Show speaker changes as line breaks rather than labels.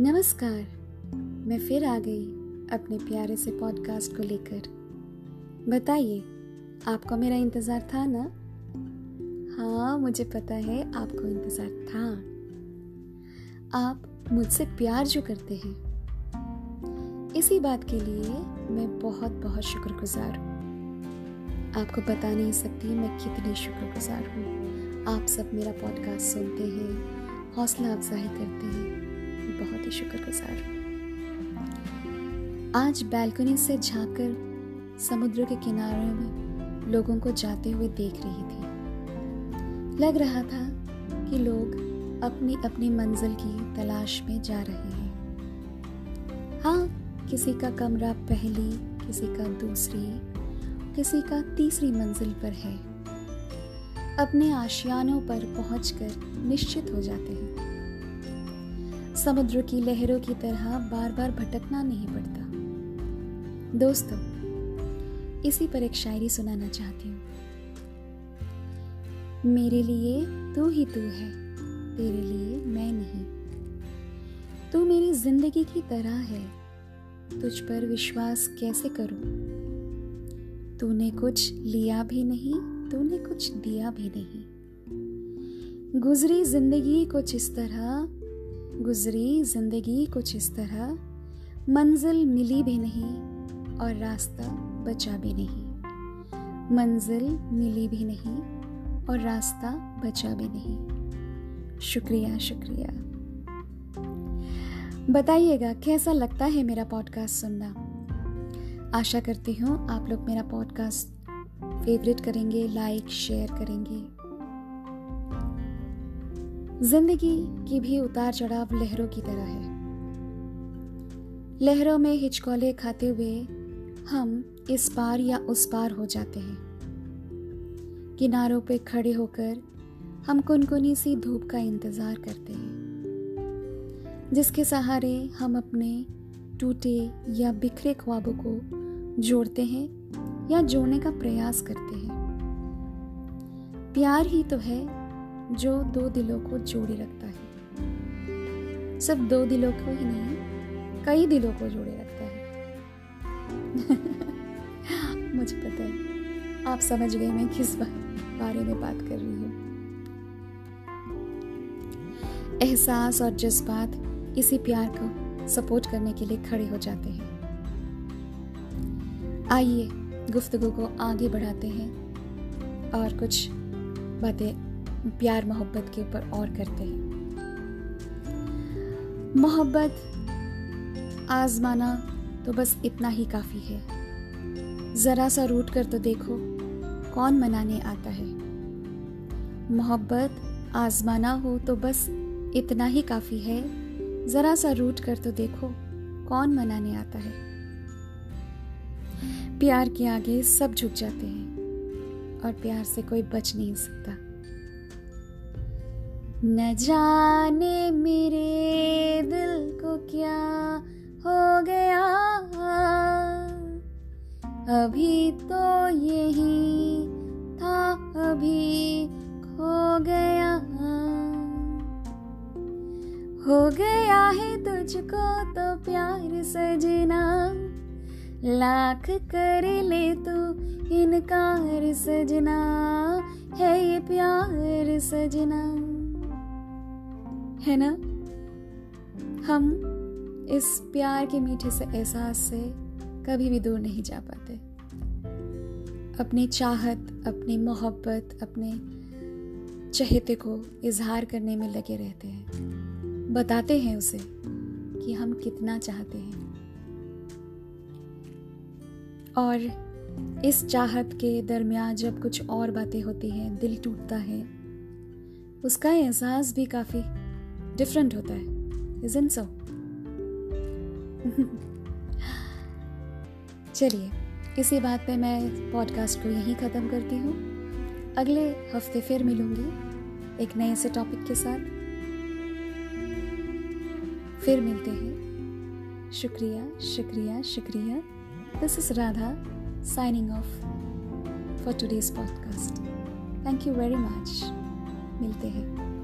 नमस्कार। मैं फिर आ गई अपने प्यारे से पॉडकास्ट को लेकर। बताइए, आपको मेरा इंतज़ार था ना? हाँ मुझे पता है आपको इंतज़ार था। आप मुझसे प्यार जो करते हैं। इसी बात के लिए मैं बहुत बहुत शुक्रगुजार हूँ। आपको बता नहीं सकती मैं कितनी शुक्रगुजार हूँ। आप सब मेरा पॉडकास्ट सुनते हैं, हौसला अफजाई करते हैं। बहुत ही शुक्रगुजार आज बैल्कनी से झांककर समुद्र के किनारे में लोगों को जाते हुए देख रही थी। लग रहा था कि लोग अपनी अपनी मंजिल की तलाश में जा रहे हैं। हाँ किसी का कमरा पहली, किसी का दूसरी, किसी का तीसरी मंजिल पर है। अपने आशियानों पर पहुंचकर निश्चित हो जाते हैं। समुद्र की लहरों की तरह बार बार भटकना नहीं पड़ता। दोस्तों, इसी पर एक शायरी सुनाना चाहती हूँ। मेरे लिए तू ही तू है, तेरे लिए मैं नहीं। तू मेरी ज़िंदगी की तरह है, तुझ पर विश्वास कैसे करूँ? तूने कुछ लिया भी नहीं, तूने कुछ दिया भी नहीं। गुजरी ज़िंदगी कुछ इस तरह गुजरी ज़िंदगी कुछ इस तरह। मंजिल मिली भी नहीं और रास्ता बचा भी नहीं। मंजिल मिली भी नहीं और रास्ता बचा भी नहीं। शुक्रिया शुक्रिया। बताइएगा, कैसा लगता है मेरा पॉडकास्ट सुनना? आशा करती हूँ आप लोग मेरा पॉडकास्ट फेवरेट करेंगे लाइक शेयर करेंगे। ज़िंदगी की भी उतार चढ़ाव लहरों की तरह है। लहरों में हिचकोले खाते हुए हम इस पार या उस पार हो जाते हैं। किनारों पे खड़े होकर हम कुनकुनी सी धूप का इंतज़ार करते हैं, जिसके सहारे हम अपने टूटे या बिखरे ख्वाबों को जोड़ते हैं या जोड़ने का प्रयास करते हैं। प्यार ही तो है जो दो दिलों को जोड़े रखता है। सिर्फ़ दो दिलों को ही नहीं, कई दिलों को जोड़े रखता है। मुझे पता है, आप समझ गए मैं किस बारे में बात कर रही हूँ। एहसास और जज्बात इसी प्यार को सपोर्ट करने के लिए खड़े हो जाते हैं। आइए, गुफ्तगु को आगे बढ़ाते हैं और कुछ बातें प्यार मोहब्बत के ऊपर और करते हैं। मोहब्बत, आजमाना तो बस इतना ही काफ़ी है। जरा सा रूट कर तो देखो, कौन मनाने आता है। मोहब्बत, आजमाना हो तो बस इतना ही काफ़ी है। जरा सा रूट कर तो देखो, कौन मनाने आता है। प्यार के आगे सब झुक जाते हैं, और प्यार से कोई बच नहीं सकता। न जाने मेरे दिल को क्या हो गया। अभी तो यही था, अभी खो गया। हो गया है तुझको तो प्यार सजना। लाख कर ले तू इनकार सजना। है ये प्यार सजना। है ना? हम इस प्यार के मीठे से एहसास से कभी भी दूर नहीं जा पाते। अपनी चाहत, अपनी मोहब्बत, अपने चहेते को इजहार करने में लगे रहते हैं। बताते हैं उसे कि हम कितना चाहते हैं। और इस चाहत के दरमियान जब कुछ और बातें होती हैं, दिल टूटता है, उसका एहसास भी काफ़ी डिफरेंट होता है इज़ इन सो चलिए, इसी बात पे मैं पॉडकास्ट को यहीं ख़त्म करती हूँ। अगले हफ़्ते फिर मिलूँगी एक नए से टॉपिक के साथ। फिर मिलते हैं। शुक्रिया शुक्रिया शुक्रिया। This is Radha signing off for today's podcast thank you very much मिलते हैं।